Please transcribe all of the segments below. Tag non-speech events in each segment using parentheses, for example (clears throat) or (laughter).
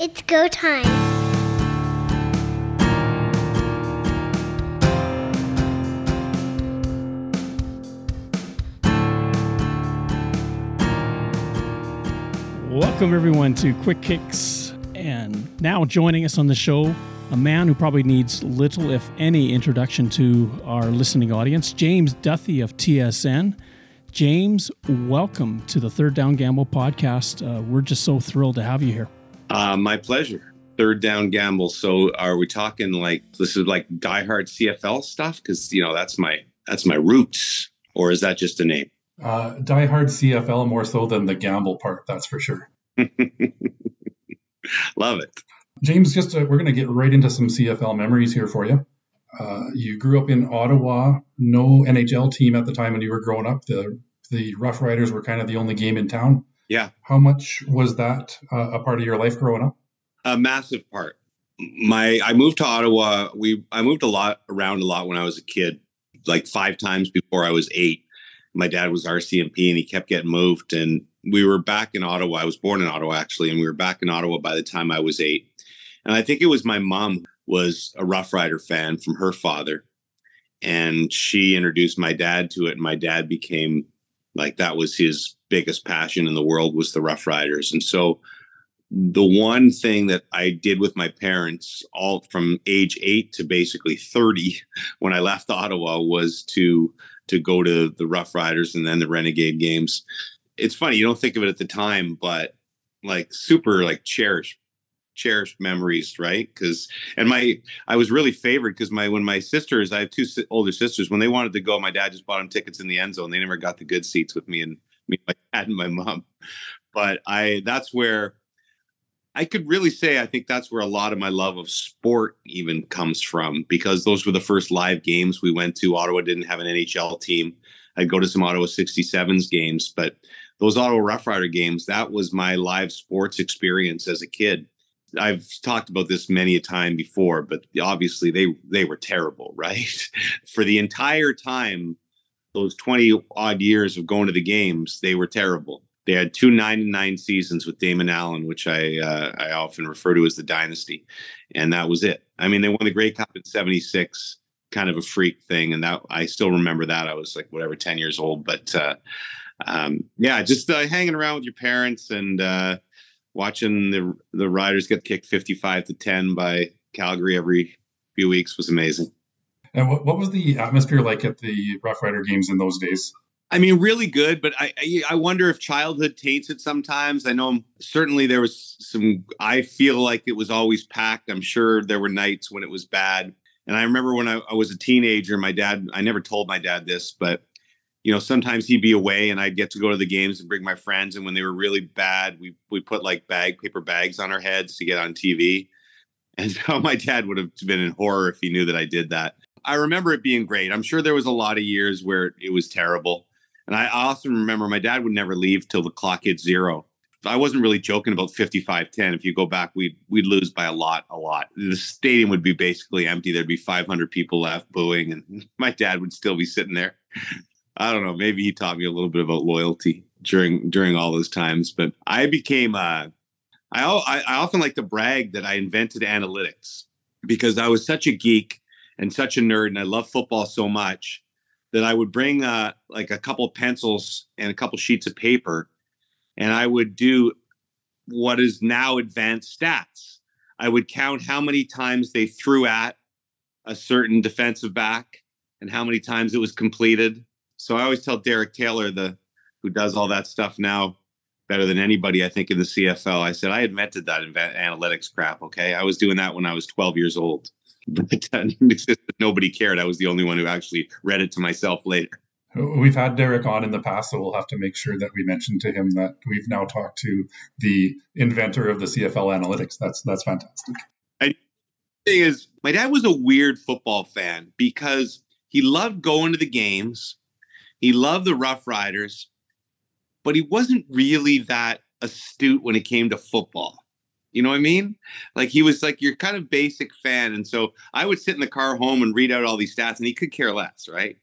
It's go time. Welcome, everyone, to Quick Kicks. And now joining us on the show, a man who probably needs little, if any, introduction to our listening audience, James Duthie of TSN. James, welcome to the Third Down Gamble podcast. Uh, we're just so thrilled to have you here. Uh, my pleasure. Third down gamble. So are we talking like this is like diehard CFL stuff? Because you know that's my that's my roots, or is that just a name? Uh, diehard CFL more so than the gamble part, that's for sure. (laughs) Love it. James, just uh, we're going to get right into some CFL memories here for you. Uh, you grew up in Ottawa, no NHL team at the time when you were growing up. The the Rough Riders were kind of the only game in town. Yeah. How much was that uh, a part of your life growing up? A massive part. My I moved to Ottawa. We I moved a lot around a lot when I was a kid, like five times before I was eight. My dad was RCMP and he kept getting moved. And we were back in Ottawa. I was born in Ottawa actually, and we were back in Ottawa by the time I was eight. And I think it was my mom was a Rough Rider fan from her father, and she introduced my dad to it. And my dad became like that was his biggest passion in the world was the Rough Riders. And so the one thing that I did with my parents all from age 8 to basically 30 (laughs) when I left Ottawa was to to go to the Rough Riders and then the Renegade games. It's funny, you don't think of it at the time, but like super like cherished cherished memories, right? Because and my I was really favored because my when my sisters I have two older sisters when they wanted to go, my dad just bought them tickets in the end zone. They never got the good seats with me and me, my dad (laughs) and my mom. But I that's where I could really say I think that's where a lot of my love of sport even comes from because those were the first live games we went to. Ottawa didn't have an NHL team. I'd go to some Ottawa 67s games, but those Ottawa Rough Rider games, that was my live sports experience as a kid. I've talked about this many a time before, but obviously they they were terrible, (laughs) right? For the entire time, those 20 odd years of going to the games, they were terrible. They had two nine and nine seasons with Damon Allen, which I uh, I often refer to as the dynasty, and that was it. I mean, they won the Grey Cup in '76, kind of a freak thing, and that I still remember that. I was like whatever 10 years old, but uh, um, yeah, just uh, hanging around with your parents and uh, watching the the Riders get kicked 55 to 10 by Calgary every few weeks was amazing. And what, what was the atmosphere like at the Rough Rider games in those days? I mean, really good, but I I- wonder if childhood taints it sometimes. I know certainly there was some. I feel like it was always packed. I'm sure there were nights when it was bad. And I remember when I, I was a teenager, my dad. I never told my dad this, but you know, sometimes he'd be away, and I'd get to go to the games and bring my friends. And when they were really bad, we we put like bag paper bags on our heads to get on TV. And (laughs) so my dad would have been in horror if he knew that I did that. I remember it being great. I'm sure there was a lot of years where it was terrible. And I also remember my dad would never leave till the clock hit zero. I wasn't really joking about 55 10. If you go back, we'd, we'd lose by a lot, a lot. The stadium would be basically empty. There'd be 500 people left booing, and (laughs) my dad would still be sitting there. I don't know. Maybe he taught me a little bit about loyalty during during all those times. But I became, uh, I, I, I often like to brag that I invented analytics because I was such a geek and such a nerd, and I love football so much that I would bring uh, like a couple pencils and a couple sheets of paper, and I would do what is now advanced stats. I would count how many times they threw at a certain defensive back and how many times it was completed. So I always tell Derek Taylor, the who does all that stuff now better than anybody, I think, in the CFL. I said I invented that invent- analytics crap. Okay, I was doing that when I was 12 years old. But uh, (laughs) nobody cared. I was the only one who actually read it to myself later. We've had Derek on in the past, so we'll have to make sure that we mention to him that we've now talked to the inventor of the CFL analytics. That's that's fantastic. I, thing is, my dad was a weird football fan because he loved going to the games. He loved the Rough Riders, but he wasn't really that astute when it came to football. You know what I mean? Like he was like your kind of basic fan. And so I would sit in the car home and read out all these stats, and he could care less, right?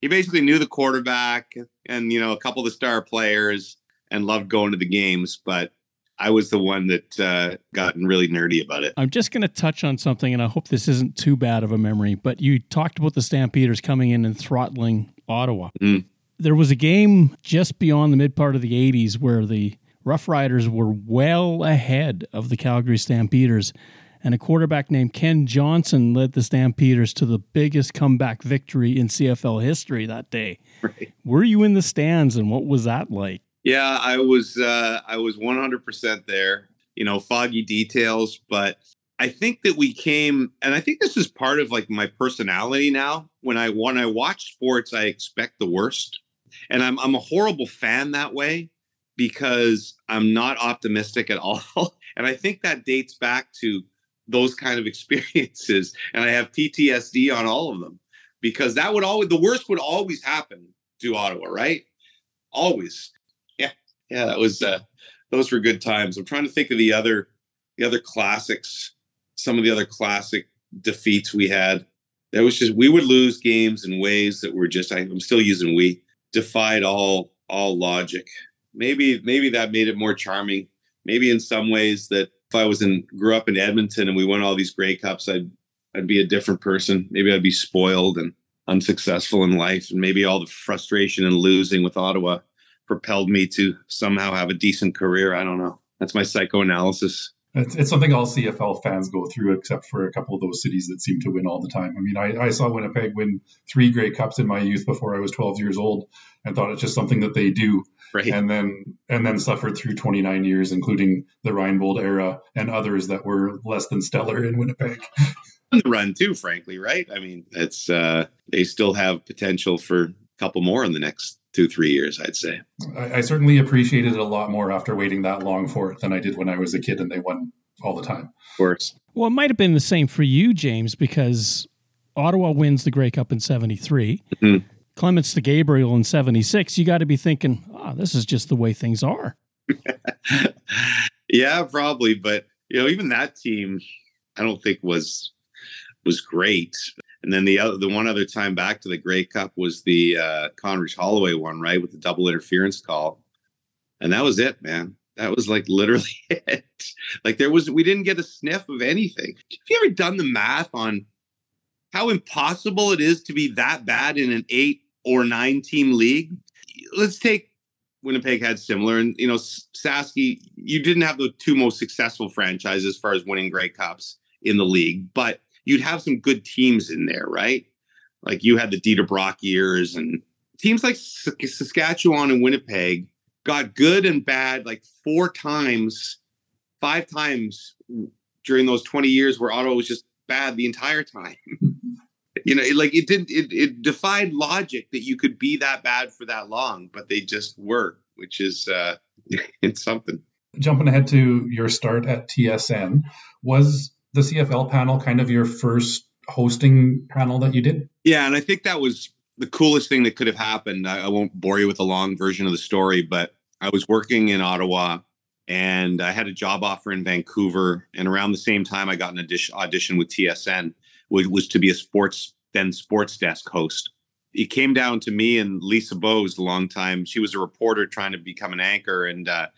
He basically knew the quarterback and you know a couple of the star players and loved going to the games, but I was the one that uh, gotten really nerdy about it. I'm just going to touch on something, and I hope this isn't too bad of a memory. But you talked about the Stampeders coming in and throttling Ottawa. Mm. There was a game just beyond the mid part of the 80s where the Rough Riders were well ahead of the Calgary Stampeders, and a quarterback named Ken Johnson led the Stampeders to the biggest comeback victory in CFL history that day. (laughs) Right. Were you in the stands, and what was that like? Yeah, I was uh, I was 100% there. You know, foggy details, but I think that we came, and I think this is part of like my personality now. When I when I watch sports, I expect the worst, and I'm I'm a horrible fan that way because I'm not optimistic at all. (laughs) And I think that dates back to those kind of (laughs) experiences, and I have PTSD on all of them because that would always the worst would always happen to Ottawa, right? Always. Yeah, yeah, that was uh, those were good times. I'm trying to think of the other the other classics some of the other classic defeats we had. That was just we would lose games in ways that were just I, I'm still using we defied all all logic. Maybe maybe that made it more charming. Maybe in some ways that if I was in grew up in Edmonton and we won all these Grey Cups, I'd I'd be a different person. Maybe I'd be spoiled and unsuccessful in life, and maybe all the frustration and losing with Ottawa propelled me to somehow have a decent career. I don't know. That's my psychoanalysis. It's, it's something all CFL fans go through, except for a couple of those cities that seem to win all the time. I mean, I, I saw Winnipeg win three Grey Cups in my youth before I was 12 years old, and thought it's just something that they do. Right. And then and then suffered through 29 years, including the Reinebold era and others that were less than stellar in Winnipeg. On the run too, frankly, right? I mean, it's uh, they still have potential for a couple more in the next two, three years, I'd say. I, I certainly appreciated it a lot more after waiting that long for it than I did when I was a kid and they won all the time. Of course. Well, it might have been the same for you, James, because Ottawa wins the Grey Cup in 73. Mhm. Clements to Gabriel in 76. You got to be thinking, this is just the way things are. (laughs) yeah, probably. But you know, even that team, I don't think was was great. And then the other, the one other time back to the Grey Cup was the uh, Condredge Holloway one, right, with the double interference call, and that was it, man. That was like (laughs) literally it. Like there was, we didn't get a sniff of anything. Have you ever done the math on how impossible it is to be that bad in an eight or nine team league? Let's take Winnipeg had similar, and you know, Sasky, you didn't have the two most successful franchises as far as winning Grey Cups in the league, but you'd have some good teams in there, right? Like you had the Dieter Brock years, and teams like Saskatchewan and Winnipeg got good and bad like four times, five times during those 20 years where Ottawa was just bad the entire time. (laughs) you know, it, like it didn't, it, it defied logic that you could be that bad for that long, but they just were, which is, uh, (laughs) it's something. Jumping ahead to your start at TSN, was the CFL panel kind of your first hosting panel that you did? Yeah, and I think that was the coolest thing that could have happened. I, I won't bore you with a long version of the story, but I was working in Ottawa and I had a job offer in Vancouver. And around the same time, I got an audition, audition with TSN, which was to be a sports then sports desk host. It came down to me and Lisa Bowes a long time. She was a reporter trying to become an anchor, and uh,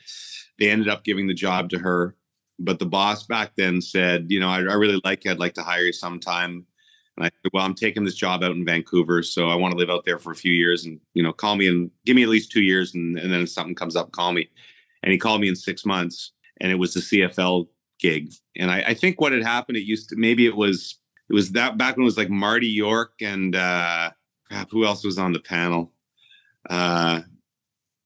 they ended up giving the job to her. But the boss back then said, "You know, I, I really like you. I'd like to hire you sometime." And I said, "Well, I'm taking this job out in Vancouver, so I want to live out there for a few years, and you know, call me and give me at least two years, and, and then if something comes up, call me." And he called me in six months, and it was the CFL gig. And I, I think what had happened, it used to maybe it was it was that back when it was like Marty York and uh crap, who else was on the panel? Uh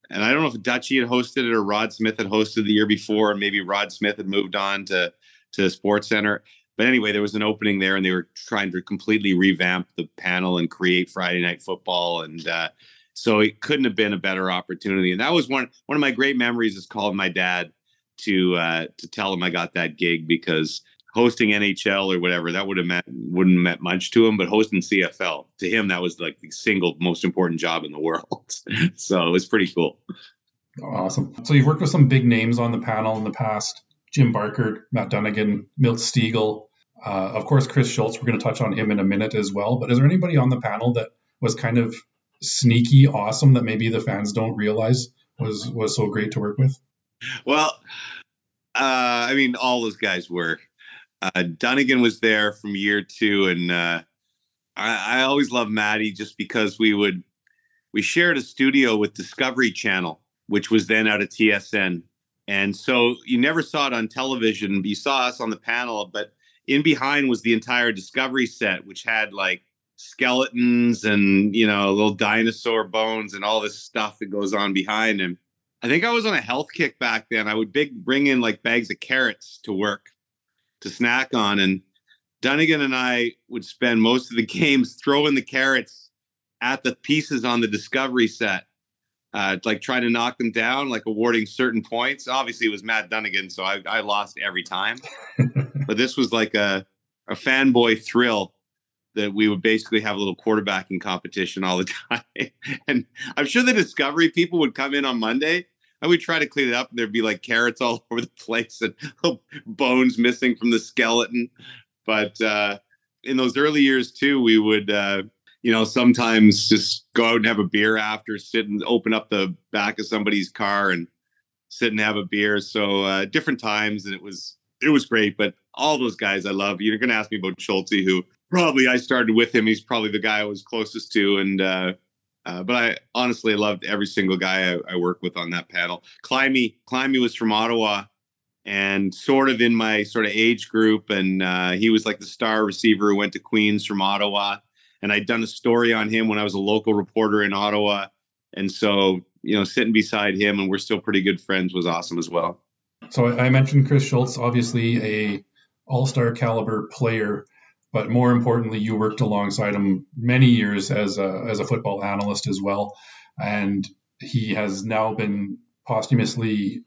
and I don't know if Dutchy had hosted it or Rod Smith had hosted the year before, and maybe Rod Smith had moved on to to Sports Center. But anyway, there was an opening there, and they were trying to completely revamp the panel and create Friday Night Football, and uh, so it couldn't have been a better opportunity. And that was one one of my great memories. Is calling my dad to uh, to tell him I got that gig because hosting NHL or whatever that would have meant wouldn't have meant much to him, but hosting CFL to him that was like the single most important job in the world. (laughs) so it was pretty cool. Awesome. So you've worked with some big names on the panel in the past: Jim Barker, Matt Dunnigan, Milt Stegall. Uh, of course, Chris Schultz. We're going to touch on him in a minute as well. But is there anybody on the panel that was kind of sneaky awesome that maybe the fans don't realize was was so great to work with? Well, Uh, I mean, all those guys were. Uh, Dunnigan was there from year two, and uh, I, I always loved Maddie just because we would we shared a studio with Discovery Channel, which was then out of TSN, and so you never saw it on television. You saw us on the panel, but in behind was the entire Discovery set, which had like skeletons and you know little dinosaur bones and all this stuff that goes on behind him. I think I was on a health kick back then. I would big bring in like bags of carrots to work to snack on, and Dunnigan and I would spend most of the (laughs) games throwing the carrots at the pieces on the Discovery set, uh, like trying to knock them down, like awarding certain points. Obviously, it was Matt Dunnigan, so I, I lost every time. (laughs) but this was like a a fanboy thrill that we would basically have a little quarterbacking competition all the (laughs) time. and I'm sure the Discovery people would come in on Monday. I would try to clean it up, and there'd be like carrots all (laughs) over the place and (laughs) bones missing from the skeleton. But uh, in those early years too, we would, uh, you know, sometimes just go out and have a beer after, sit and open up the back of somebody's car and sit and have a beer. So uh, different times, and it was it was great. But all those guys I love. You're going to ask me about Schultzy, who probably I started with him. He's probably the guy I was closest to, and uh, but I honestly loved every single guy I, I worked with on that panel. Climie, Climie was from Ottawa, and sort of in my sort of age group, and uh, he was like the star receiver who went to Queens from Ottawa, and I'd done a story on him when I was a local reporter in Ottawa, and so you know sitting beside him, and we're still pretty good friends, was awesome as well. So I mentioned Chris Schultz, obviously a all-star caliber player but more importantly, you worked alongside him many years as a, as a football analyst as well. And he has now been posthumously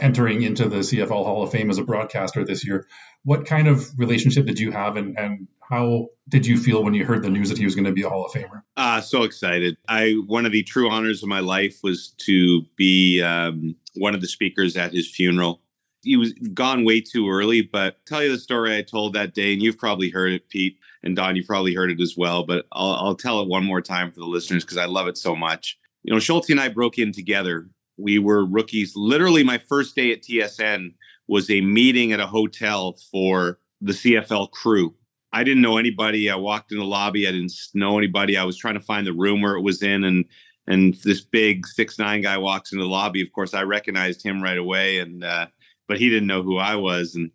entering into the CFL Hall of Fame as a broadcaster this year. What kind of relationship did you have, and, and how did you feel when you heard the news that he was going to be a Hall of Famer? Uh, so excited. I one of the true honors of my life was to be um, one of the speakers at his funeral he was gone way too early. But I'll tell you the story I told that day, and you've probably heard it, Pete and Don. You've probably heard it as well. But I'll, I'll tell it one more time for the listeners because I love it so much. You know, Schultzy and I broke in together. We were rookies. Literally, my first day at TSN was a meeting at a hotel for the CFL crew. I didn't know anybody. I walked in the lobby. I didn't know anybody. I was trying to find the room where it was in, and and this big six nine guy walks into the lobby. Of course, I recognized him right away, and uh, but he didn't know who I was. And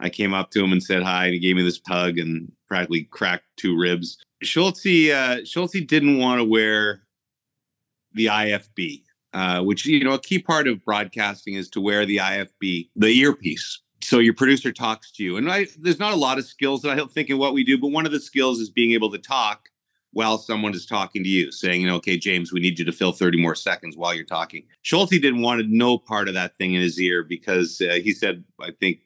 I came up to him and said hi, and he gave me this hug and practically cracked two ribs. Schultzy, uh, didn't want to wear the IFB, uh, which you know a key part of broadcasting is to wear the IFB, the earpiece. So your producer talks to you, and I, there's not a lot of skills that I think in what we do, but one of the skills is being able to talk while someone is talking to you, saying, you know, okay, James, we need you to fill 30 more seconds while you're talking. Schultzy didn't want to no part of that thing in his ear because uh, he said, I think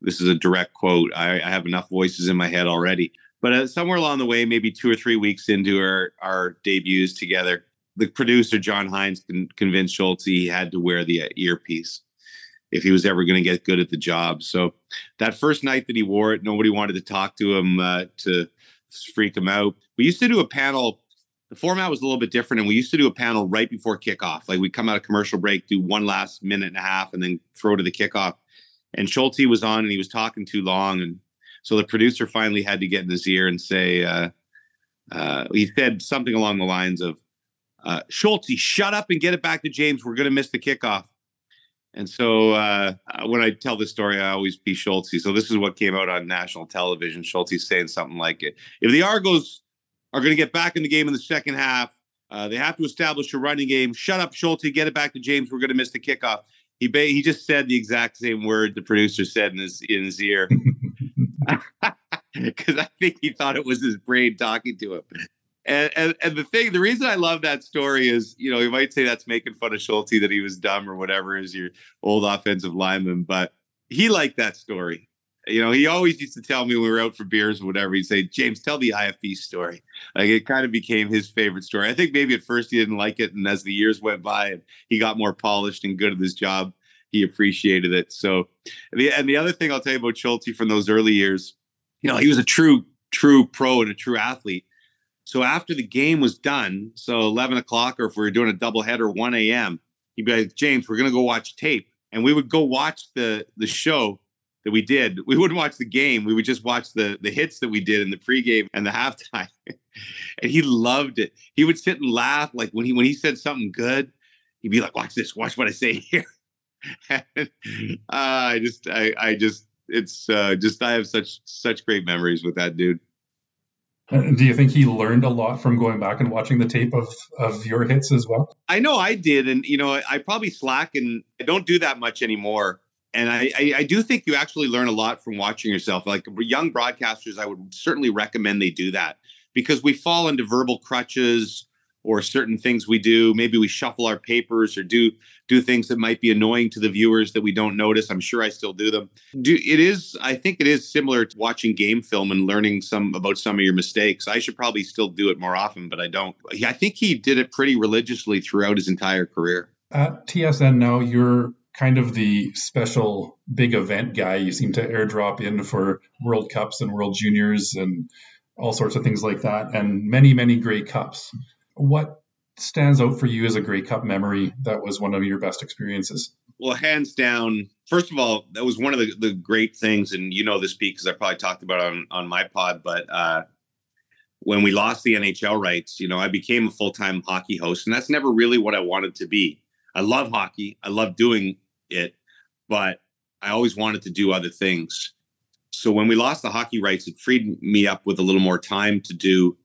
this is a direct quote, I, I have enough voices in my head already. But uh, somewhere along the way, maybe two or three weeks into our, our debuts together, the producer, John Hines, con- convinced Schultzy he had to wear the uh, earpiece if he was ever going to get good at the job. So that first night that he wore it, nobody wanted to talk to him uh, to freak them out. We used to do a panel. The format was a little bit different, and we used to do a panel right before kickoff. Like we come out of commercial break, do one last minute and a half, and then throw to the kickoff. And Schultzy was on, and he was talking too long, and so the producer finally had to get in his ear and say, uh, uh, he said something along the lines of, uh, Schultzy, shut up and get it back to James. We're going to miss the kickoff. And so uh, when I tell this story, I always be Schultzy. So this is what came out on national television. Schultzy saying something like it. If the Argos are going to get back in the game in the second half, uh, they have to establish a running game. Shut up, Schultzy. Get it back to James. We're going to miss the kickoff. He ba- he just said the exact same word the producer said in his in his ear (laughs) (laughs) because I think he thought it was his brain talking to him. And, and, and the thing, the reason I love that story is, you know, you might say that's making fun of Schultzy that he was dumb or whatever is your old offensive lineman, but he liked that story. You know, he always used to tell me when we were out for beers or whatever, he'd say, James, tell the IFB story. Like it kind of became his favorite story. I think maybe at first he didn't like it. And as the years went by and he got more polished and good at his job, he appreciated it. So, the, and the other thing I'll tell you about Schultzy from those early years, you know, he was a true, true pro and a true athlete so after the game was done, so 11 o'clock, or if we were doing a double header, 1 a.m., he'd be like, James, we're going to go watch tape. and we would go watch the the show that we did. We wouldn't watch the game. We would just watch the the hits that we did in the pregame and the (laughs) halftime. and he loved it. He would sit and laugh like when he when he said something good, he'd be like, "Watch this. Watch what I say here." (laughs) and, uh, I just I I just it's uh, just I have such such great memories with that dude. (laughs) Do you think he learned a lot from going back and watching the tape of, of your hits as well? I know I did. And, you know, I probably slack and I don't do that much anymore. And I, I, I, do think you actually learn a lot from watching yourself. Like young broadcasters, I would certainly recommend they do that because we fall into verbal crutches or certain things we do. Maybe we shuffle our papers or do do things that might be annoying to the viewers that we don't notice. I'm sure I still do them. Do it is I think it is similar to watching game film and learning some about some of your mistakes. I should probably still do it more often, but I don't. I think he did it pretty religiously throughout his entire career. At TSN now, you're kind of the special big event guy. You seem to airdrop in for World Cups and World Juniors and all sorts of things like that, and many, many Grey Cups. What stands out for you as a Grey Cup memory that was one of your best experiences? Well, hands down, first of all, that was one of the, the great things, and you know this because I probably talked about on on my pod, but uh, when we lost the NHL rights, you know, I became a full time hockey host, and that's never really what I wanted to be. I love hockey, I love doing it, but I always wanted to do other things. So when we lost the hockey rights, it freed me up with a little more time to do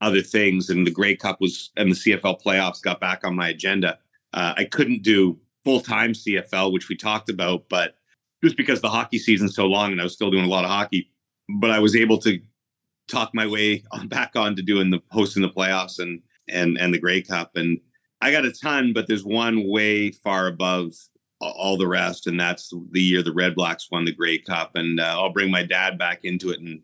other things. And the Grey Cup was and the CFL playoffs got back on my agenda. Uh, I couldn't do full time CFL, which we talked about, but just because the hockey season's so long and I was still doing a lot of hockey, but I was able to talk my way on, back on to doing the hosting the playoffs and and and the Grey Cup. And I got a ton, but there's one way far above all the rest, and that's the year the Red Blacks won the Grey Cup. And uh, I'll bring my dad back into it and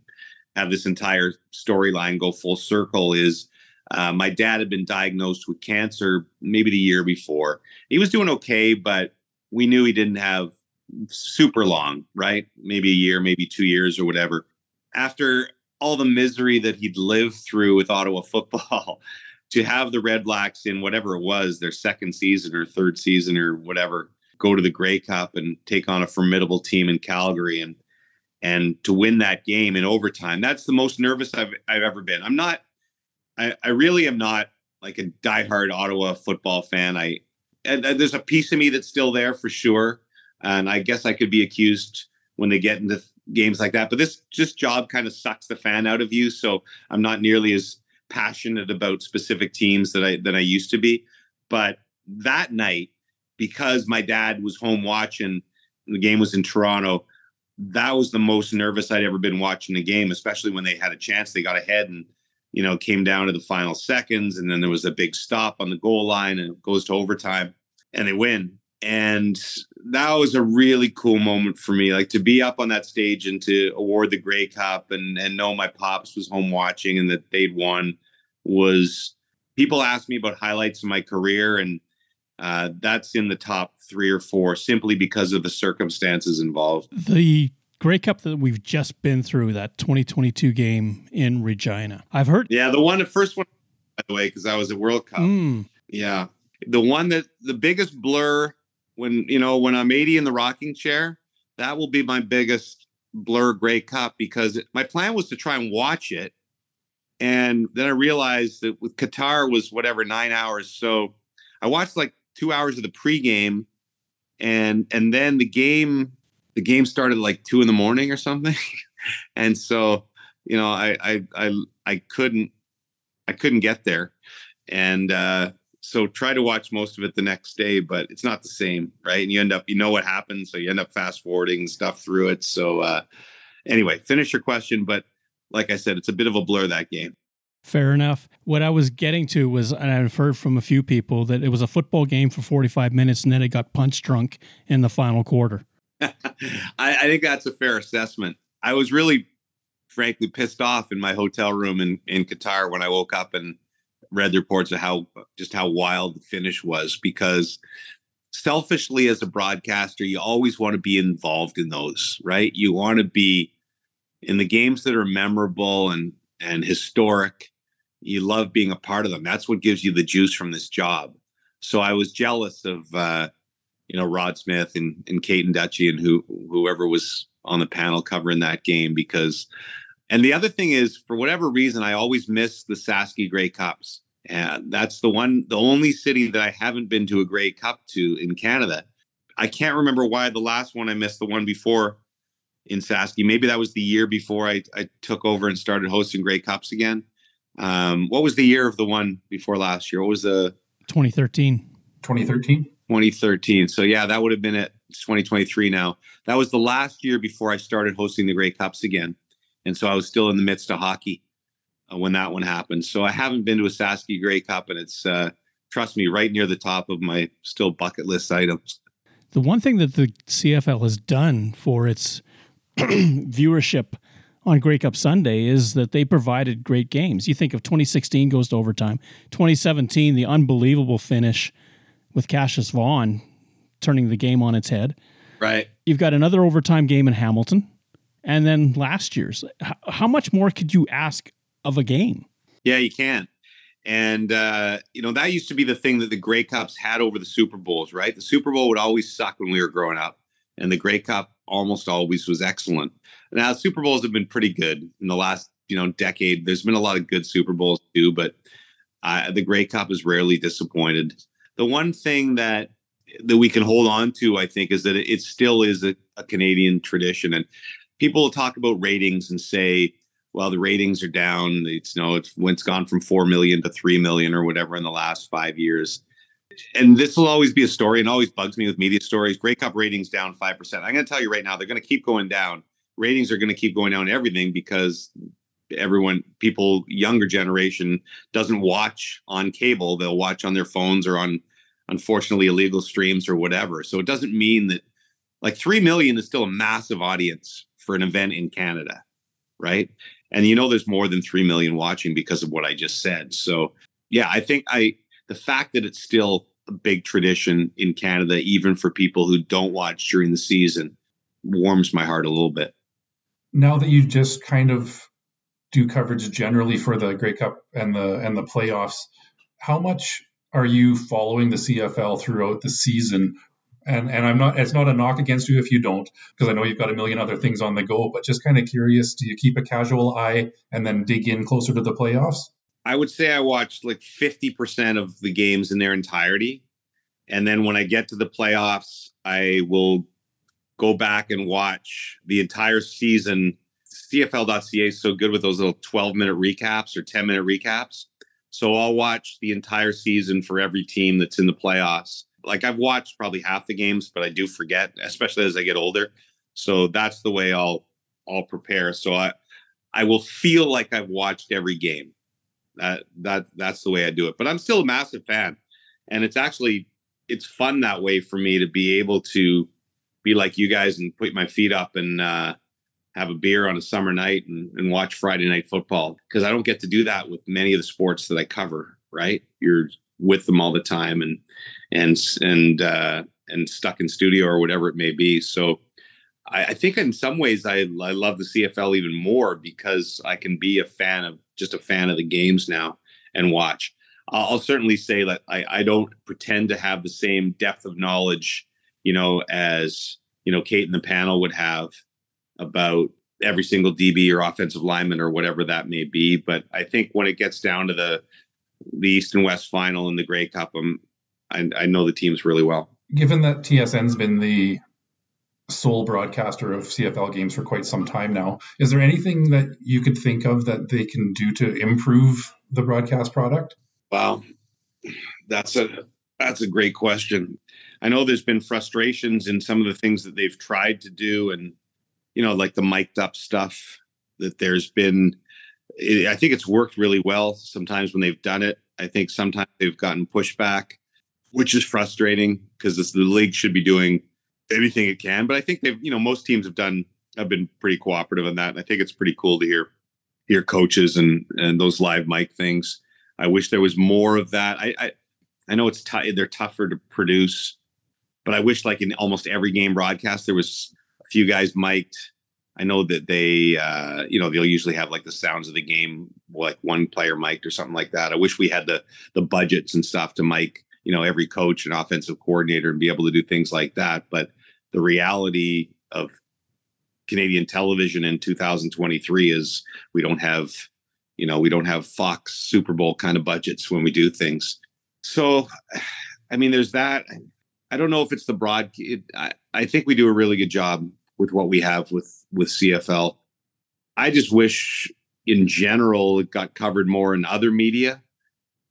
have this entire storyline go full circle. Is uh, my dad had been diagnosed with cancer maybe the year before. He was doing okay, but we knew he didn't have super long, right? Maybe a year, maybe two years or whatever. After all the misery that he'd lived through with Ottawa (laughs) football, to have the Red Blacks in whatever it was, their second season or third season or whatever, go to the Grey Cup and take on a formidable team in Calgary and and to win that game in overtime. That's the most nervous I've I've ever been. I'm not I, I really am not like a diehard Ottawa football fan. I and, and there's a piece of me that's still there for sure. And I guess I could be accused when they get into games like that. But this just job kind of sucks the fan out of you. So I'm not nearly as passionate about specific teams that I that I used to be. But that night, because my dad was home watching, the game was in Toronto. That was the most nervous I'd ever been watching a game, especially when they had a chance. They got ahead and you know came down to the final seconds, and then there was a big stop on the goal line, and it goes to overtime, and they win. And that was a really cool moment for me, like to be up on that stage and to award the Grey Cup, and and know my pops was home watching and that they'd won was. People ask me about highlights of my career, and uh, that's in the top three or four simply because of the circumstances involved. The Grey Cup that we've just been through, that 2022 game in Regina. I've heard. Yeah, the one, the first one, by the way, because I was at World Cup. Mm. Yeah. The one that the biggest blur when, you know, when I'm 80 in the rocking chair, that will be my biggest blur Grey Cup because my plan was to try and watch it. And then I realized that with Qatar was whatever, nine hours. So I watched like two hours of the pregame, and and then the game the game started like two in the morning or something, (laughs) and so you know I I I I couldn't I couldn't get there, and uh, so try to watch most of it the next day, but it's not the same, right? And you end up you know what happens, so you end up fast forwarding stuff through it. So uh, anyway, finish your question, but like I said, it's a bit of a blur that game. Fair enough. What I was getting to was, and I've heard from a few people that it was a football game for 45 minutes and then it got punch drunk in the final quarter. (laughs) I, I, think that's a fair assessment. I was really, frankly, pissed off in my hotel room in, in Qatar when I woke up and read the reports of how just how wild the finish was because selfishly as a broadcaster you always want to be involved in those right you want to be in the games that are memorable and and historic you love being a part of them. That's what gives you the juice from this job. So I was jealous of, uh, you know Rod Smith and and Kate and Dutchy and who whoever was on the panel covering that game because. And the other thing is, for whatever reason, I always miss the Sasky Grey Cups. And that's the one, the only city that I haven't been to a Grey Cup to in Canada. I can't remember why the last one I missed, the one before in Sasky. Maybe that was the year before I, I took over and started hosting Grey Cups again. Um, what was the year of the one before last year? What was the 2013? 2013. 2013. So yeah, that would have been at 2023 now. That was the last year before I started hosting the Grey Cups again. And so I was still in the midst of hockey uh, when that one happened. So I haven't been to a Sasky Grey Cup and it's uh, trust me right near the top of my still bucket list items. The one thing that the CFL has done for its (clears throat) viewership on Grey Cup Sunday is that they provided great games. You think of 2016 goes to overtime, 2017 the unbelievable finish with Cassius Vaughn turning the game on its head. Right. You've got another overtime game in Hamilton, and then last year's. How much more could you ask of a game? Yeah, you can. And uh, you know that used to be the thing that the Grey Cups had over the Super Bowls, right? The Super Bowl would always suck when we were growing up, and the Grey Cup almost always was excellent. Now Super Bowls have been pretty good in the last you know decade. There's been a lot of good Super Bowls too, but uh, the Grey Cup is rarely disappointed. The one thing that that we can hold on to, I think, is that it, still is a, a Canadian tradition, and people talk about ratings and say well, the ratings are down. It's you know, it's it's gone from four million to three million or whatever in the last five years. And this will always be a story and always bugs me with media stories. Grey Cup ratings down five percent. I'm going to tell you right now, they're going to keep going down. Ratings are going to keep going down everything because everyone, people, younger generation doesn't watch on cable. They'll watch on their phones or on, unfortunately, illegal streams or whatever. So it doesn't mean that like 3 million is still a massive audience for an event in Canada, right? and you know there's more than 3 million watching because of what i just said so yeah i think i the fact that it's still a big tradition in canada even for people who don't watch during the season warms my heart a little bit. Now that you just kind of do coverage generally for the Grey Cup and the and the playoffs how much are you following the CFL throughout the season? And and I'm not it's not a knock against you if you don't because I know you've got a million other things on the go but just kind of curious do you keep a casual eye and then dig in closer to the playoffs I would say I watched like 50% of the games in their entirety and then when I get to the playoffs I will go back and watch the entire season CFL.ca is so good with those little 12 minute recaps or 10 minute recaps so I'll watch the entire season for every team that's in the playoffs like I've watched probably half the games, but I do forget, especially as I get older. So that's the way I'll I'll prepare. So I I will feel like I've watched every game. That that that's the way I do it. But I'm still a massive fan, and it's actually it's fun that way for me to be able to be like you guys and put my feet up and uh, have a beer on a summer night and, and watch Friday night football because I don't get to do that with many of the sports that I cover. Right, you're with them all the time and and and uh, and stuck in studio or whatever it may be. So I, I, think in some ways I I love the CFL even more because I can be a fan of just a fan of the games now and watch. I'll, certainly say that I, I don't pretend to have the same depth of knowledge, you know, as you know Kate and the panel would have about every single DB or offensive lineman or whatever that may be. But I think when it gets down to the the East and West final and the Grey Cup. I'm, I, I know the teams really well. Given that TSN's been the sole broadcaster of CFL games for quite some time now, is there anything that you could think of that they can do to improve the broadcast product? Wow, that's a that's a great question. I know there's been frustrations in some of the things that they've tried to do, and you know, like the mic'd up stuff. That there's been I think it's worked really well sometimes when they've done it. I think sometimes they've gotten pushback, which is frustrating because the league should be doing anything it can. But I think they've, you know, most teams have done have been pretty cooperative on that. And I think it's pretty cool to hear hear coaches and and those live mic things. I wish there was more of that. I I, I know it's t- they're tougher to produce, but I wish like in almost every game broadcast there was a few guys mic'd I know that they, uh, you know, they'll usually have like the sounds of the game, like one player mic'd or something like that. I wish we had the the budgets and stuff to mic you know every coach and offensive coordinator and be able to do things like that. But the reality of Canadian television in 2023 is we don't have, you know, we don't have Fox Super Bowl kind of budgets when we do things. So, I mean, there's that. I don't know if it's the broad. It, I, I think we do a really good job with what we have with with CFL. I just wish, in general, it got covered more in other media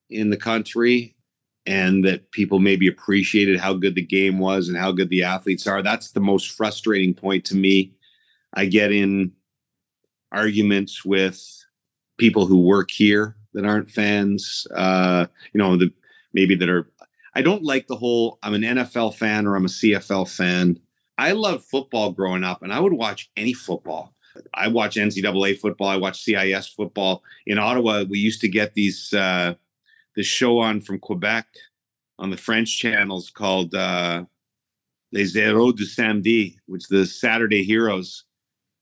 in the country and that people maybe appreciated how good the game was and how good the athletes are. That's the most frustrating point to me. I get in arguments with people who work here that aren't fans, uh, you know, the maybe that are. I don't like the whole I'm an NFL fan or I'm a CFL fan. I love football growing up and I would watch any football. I watch NCAA football. I watch CIS football. In Ottawa, we used to get these uh, this show on from Quebec on the French channels called uh, Les Héros du Samedi, which the Saturday Heroes,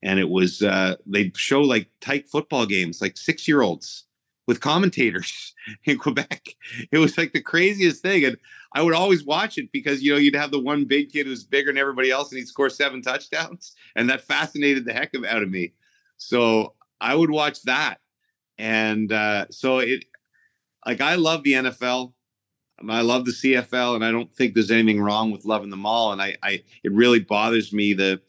and it was uh, they'd show like tight football games, like six year olds with commentators (laughs) in Quebec. It was like the craziest thing, and I would always watch it because you know you'd have the one big kid who's bigger than everybody else, and he'd score seven touchdowns, (laughs) and that fascinated the heck out of me. So I would watch that, and uh, so it like I love the NFL. I love the CFL, and I don't think there's anything wrong with loving them all. And I, I it really bothers me the,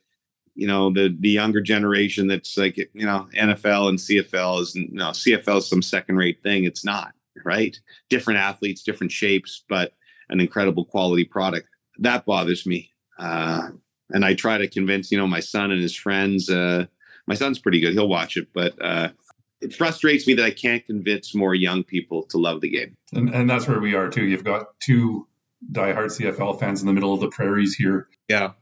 you know, the the younger generation that's like, you know, NFL and CFL is, you know, CFL is some second rate thing. It's not right. Different athletes, different shapes, but an incredible quality product. That bothers me. Uh, and I try to convince, you know, my son and his friends. Uh, my son's pretty good; he'll watch it, but uh, it frustrates me that I can't convince more young people to love the game. And, and that's where we are too. You've got two diehard CFL fans in the middle of the prairies here. Yeah.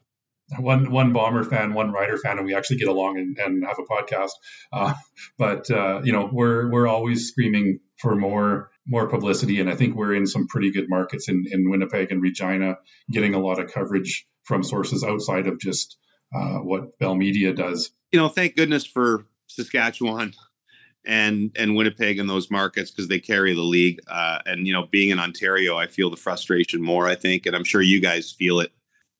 One one bomber fan, one rider fan, and we actually get along and, and have a podcast. Uh, but uh, you know, we're we're always screaming for more more publicity, and I think we're in some pretty good markets in, in Winnipeg and Regina, getting a lot of coverage from sources outside of just uh, what Bell Media does. You know, thank goodness for Saskatchewan and and Winnipeg in those markets because they carry the league. Uh, and you know, being in Ontario, I feel the frustration more. I think, and I'm sure you guys feel it.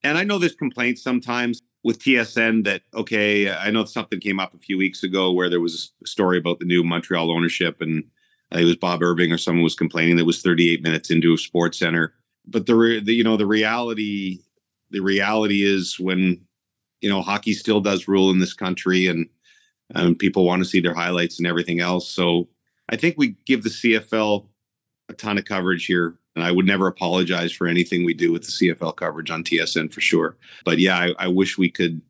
And I know there's complaints sometimes with TSN that okay, I know something came up a few weeks ago where there was a story about the new Montreal ownership, and it was Bob Irving or someone was complaining that was 38 minutes into a Sports Center. But the, re- the you know the reality the reality is when you know hockey still does rule in this country and and people want to see their highlights and everything else. So I think we give the CFL a ton of coverage here. And I would never apologize for anything we do with the CFL coverage on TSN for sure. But yeah, I, I wish we could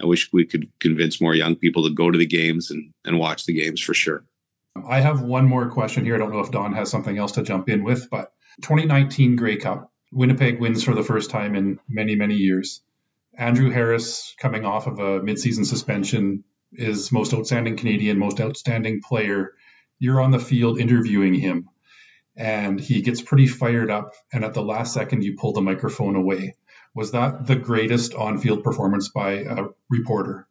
I wish we could convince more young people to go to the games and, and watch the games for sure. I have one more question here. I don't know if Don has something else to jump in with, but 2019 Grey Cup, Winnipeg wins for the first time in many, many years. Andrew Harris coming off of a midseason suspension is most outstanding Canadian, most outstanding player. You're on the field interviewing him, and he gets pretty fired up. And at the last second, you pull the microphone away. Was that the greatest on field performance by a reporter?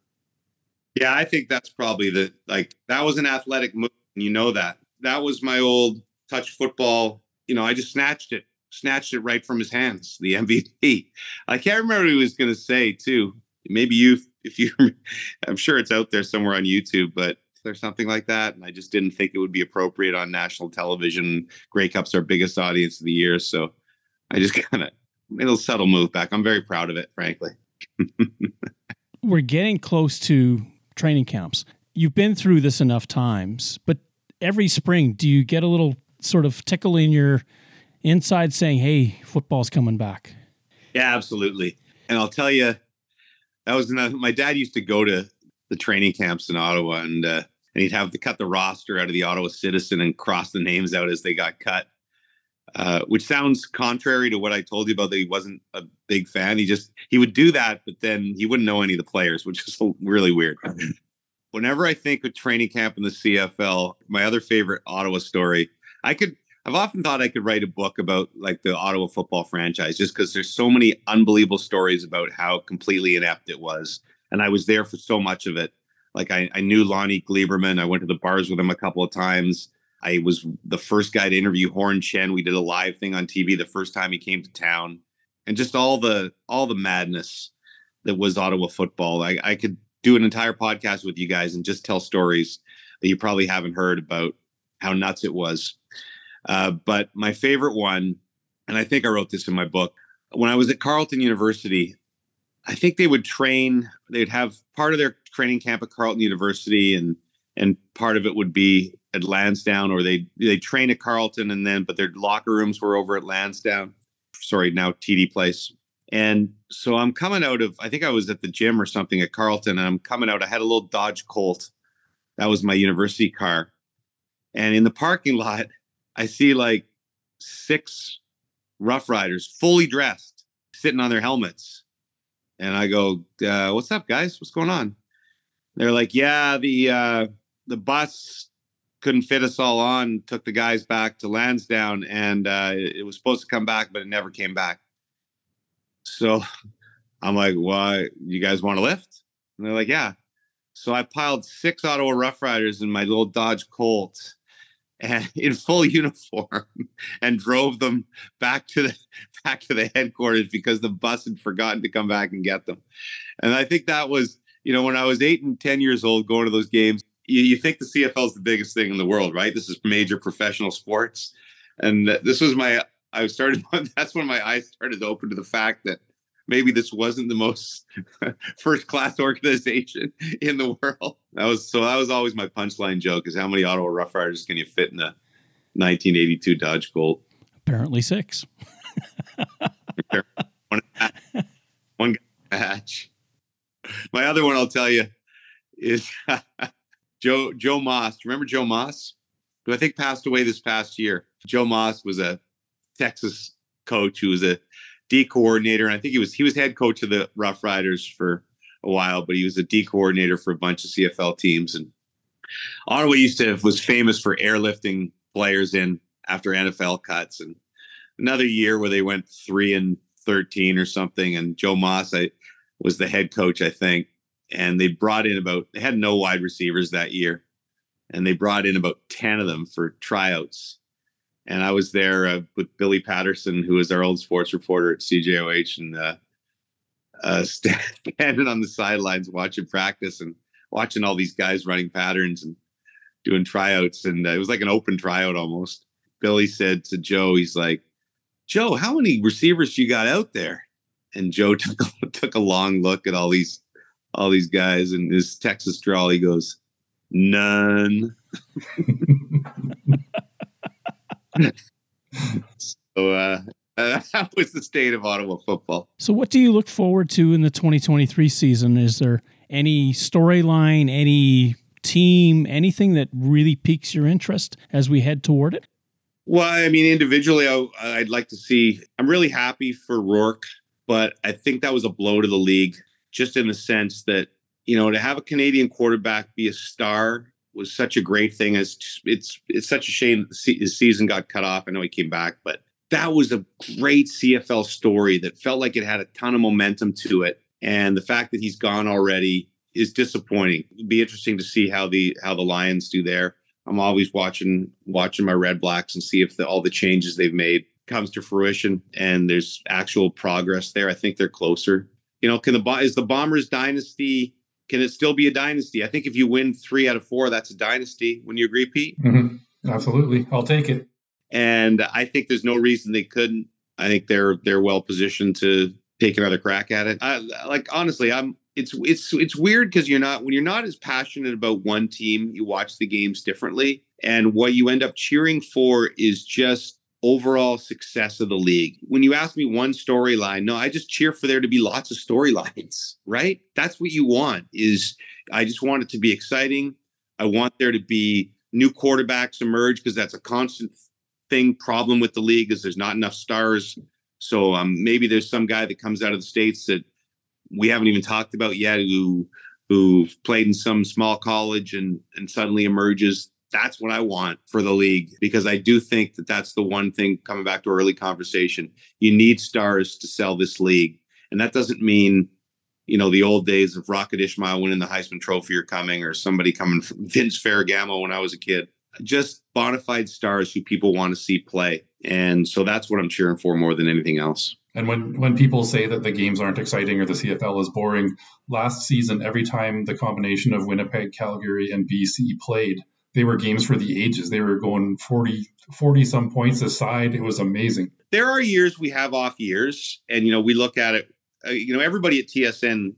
Yeah, I think that's probably the like that was an athletic move. You know that. That was my old touch football. You know, I just snatched it, snatched it right from his hands, the MVP. I can't remember what he was going to say, too. Maybe you if you, (laughs) I'm sure it's out there somewhere on YouTube, but there's something like that. And I just didn't think it would be appropriate on national television. Grey Cup's our biggest audience of the year. So I just (laughs) kind of made a subtle move back. I'm very proud of it, frankly. (laughs) We're getting close to training camps. You've been through this enough times, but every spring, do you get a little sort of tickle in your inside saying, hey, football's coming back? Yeah, absolutely. And I'll tell you, that was another, my dad used to go to the training camps in Ottawa and uh, and he'd have to cut the roster out of the Ottawa Citizen and cross the names out as they got cut. Uh, which sounds contrary to what I told you about that he wasn't a big fan. He just he would do that, but then he wouldn't know any of the players, which is (laughs) really weird. Whenever I think of training camp in the CFL, my other favorite Ottawa story, I could I've often thought I could write a book about like the Ottawa football franchise just because there's so many unbelievable stories about how completely inept it was. And I was there for so much of it. Like I, I knew Lonnie Gleiberman. I went to the bars with him a couple of times. I was the first guy to interview Horn Chen. We did a live thing on TV the first time he came to town, and just all the all the madness that was Ottawa football. I, I could do an entire podcast with you guys and just tell stories that you probably haven't heard about how nuts it was. Uh, but my favorite one, and I think I wrote this in my book, when I was at Carleton University, I think they would train. They'd have part of their training camp at Carleton University, and and part of it would be at Lansdowne, or they they train at Carleton, and then but their locker rooms were over at Lansdowne. Sorry, now TD Place. And so I'm coming out of. I think I was at the gym or something at Carleton, and I'm coming out. I had a little Dodge Colt. That was my university car, and in the parking lot, I see like six Rough Riders, fully dressed, sitting on their helmets. And I go, uh, "What's up, guys? What's going on?" They're like, "Yeah, the uh, the bus couldn't fit us all on. Took the guys back to Lansdowne, and uh, it was supposed to come back, but it never came back." So I'm like, "Why? You guys want to lift?" And they're like, "Yeah." So I piled six Ottawa Rough Riders in my little Dodge Colt and (laughs) in full uniform (laughs) and drove them back to the (laughs) back to the headquarters because the bus had forgotten to come back and get them. And I think that was, you know, when I was eight and ten years old going to those games, you, you think the CFL is the biggest thing in the world, right? This is major professional sports. And this was my I started that's when my eyes started to open to the fact that maybe this wasn't the most (laughs) first class organization in the world. That was so that was always my punchline joke is how many Ottawa Rough Riders can you fit in a 1982 Dodge Colt? Apparently six. (laughs) one, one match. My other one I'll tell you is (laughs) Joe Joe Moss. Remember Joe Moss? Who I think passed away this past year. Joe Moss was a Texas coach who was a D coordinator. And I think he was he was head coach of the Rough Riders for a while, but he was a D coordinator for a bunch of CFL teams. And Ottawa used to was famous for airlifting players in after NFL cuts. And another year where they went three and thirteen or something. And Joe Moss, I was the head coach, I think. And they brought in about they had no wide receivers that year. And they brought in about 10 of them for tryouts and I was there uh, with Billy Patterson, who was our old sports reporter at CJOH, and uh, uh, (laughs) standing on the sidelines watching practice and watching all these guys running patterns and doing tryouts, and uh, it was like an open tryout almost. Billy said to Joe, "He's like, Joe, how many receivers you got out there?" And Joe (laughs) took took a long look at all these all these guys, and his Texas drawl, he goes, "None." (laughs) so uh, (laughs) that was the state of Ottawa football. So, what do you look forward to in the 2023 season? Is there any storyline, any team, anything that really piques your interest as we head toward it? Well, I mean, individually, I, would like to see. I'm really happy for Rourke, but I think that was a blow to the league, just in the sense that you know to have a Canadian quarterback be a star was such a great thing. It's it's it's such a shame his season got cut off. I know he came back, but that was a great CFL story that felt like it had a ton of momentum to it. And the fact that he's gone already is disappointing. It'd be interesting to see how the how the Lions do there. I'm always watching watching my Red Blacks and see if the, all the changes they've made comes to fruition and there's actual progress there. I think they're closer. You know, can the is the Bombers dynasty can it still be a dynasty? I think if you win three out of four, that's a dynasty. When you agree, Pete? Mm-hmm. Absolutely, I'll take it. And I think there's no reason they couldn't. I think they're they're well positioned to take another crack at it. I, like honestly, I'm. It's it's it's weird because you're not when you're not as passionate about one team, you watch the games differently, and what you end up cheering for is just overall success of the league. When you ask me one storyline, no, I just cheer for there to be lots of storylines, (laughs) right? That's what you want is I just want it to be exciting. I want there to be new quarterbacks emerge because that's a constant thing problem with the league is there's not enough stars. So um, maybe there's some guy that comes out of the states that we haven't even talked about yet who who played in some small college and and suddenly emerges that's what I want for the league because I do think that that's the one thing coming back to our early conversation. You need stars to sell this league. And that doesn't mean, you know, the old days of Rocket Ismail winning the Heisman Trophy are coming or somebody coming from Vince Ferragamo when I was a kid. just bona fide stars who people want to see play. And so that's what I'm cheering for more than anything else. And when, when people say that the games aren't exciting or the CFL is boring, last season, every time the combination of Winnipeg, Calgary, and BC played, they were games for the ages. They were going 40, 40 some points aside. It was amazing. There are years we have off years, and you know we look at it. Uh, you know everybody at TSN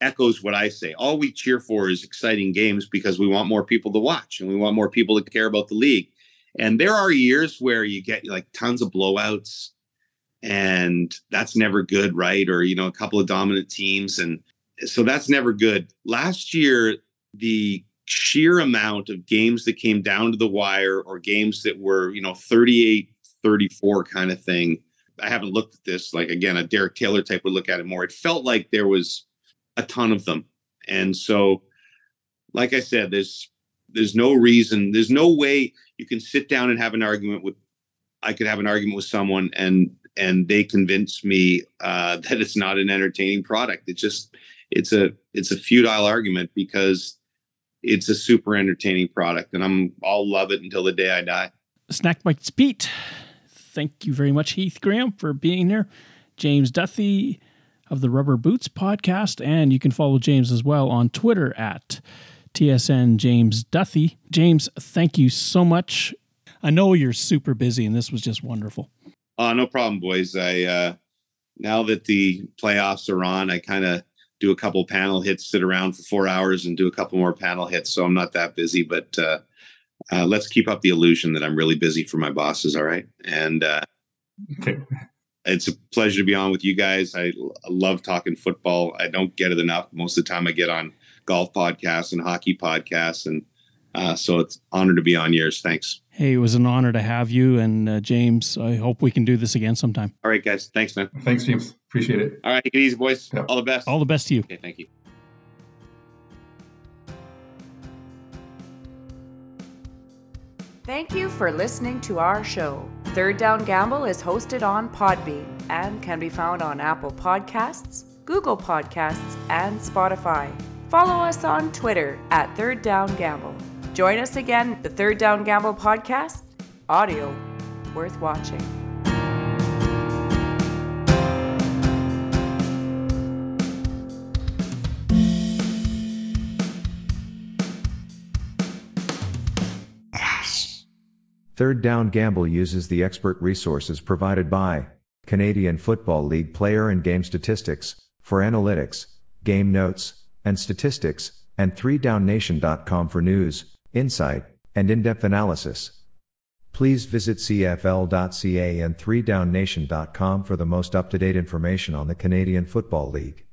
echoes what I say. All we cheer for is exciting games because we want more people to watch and we want more people to care about the league. And there are years where you get like tons of blowouts and that's never good, right? Or, you know, a couple of dominant teams. And so that's never good. Last year, the sheer amount of games that came down to the wire or games that were, you know, 38 34 kind of thing. I haven't looked at this. Like, again, a Derek Taylor type would look at it more. It felt like there was a ton of them. And so, like I said, there's there's no reason, there's no way you can sit down and have an argument with I could have an argument with someone and and they convince me uh, (laughs) that it's not an entertaining product. It just it's a it's a futile argument because it's a super entertaining product, and I'm I'll love it until the day I die. Snack bites Pete. Thank you very much, Heath Graham, for being here. James Duthie of the Rubber Boots podcast, and you can follow James as well on Twitter at TSN James Duthie. James, thank you so much. I know you're super busy, and this was just wonderful. Uh, no problem, boys. I uh, now that the playoffs are on, I kind of do a couple panel hits, sit around for four hours, and do a couple more panel hits. So I'm not that busy, but uh, uh, let's keep up the illusion that I'm really busy for my bosses. All right, and uh, okay. it's a pleasure to be on with you guys. I, I love talking football. I don't get it enough. Most of the time, I get on golf podcasts and hockey podcasts, and uh, so it's honor to be on yours. Thanks. Hey, it was an honor to have you. And uh, James, I hope we can do this again sometime. All right, guys. Thanks, man. Thanks, James. Appreciate it. All right. Take it easy, boys. Yep. All the best. All the best to you. Okay. Thank you. Thank you for listening to our show. Third Down Gamble is hosted on Podbean and can be found on Apple Podcasts, Google Podcasts, and Spotify. Follow us on Twitter at Third Down Gamble. Join us again, the Third Down Gamble podcast, audio worth watching. Third Down Gamble uses the expert resources provided by Canadian Football League player and game statistics for analytics, game notes, and statistics, and 3downnation.com for news, insight, and in-depth analysis. Please visit cfl.ca and 3downnation.com for the most up-to-date information on the Canadian Football League.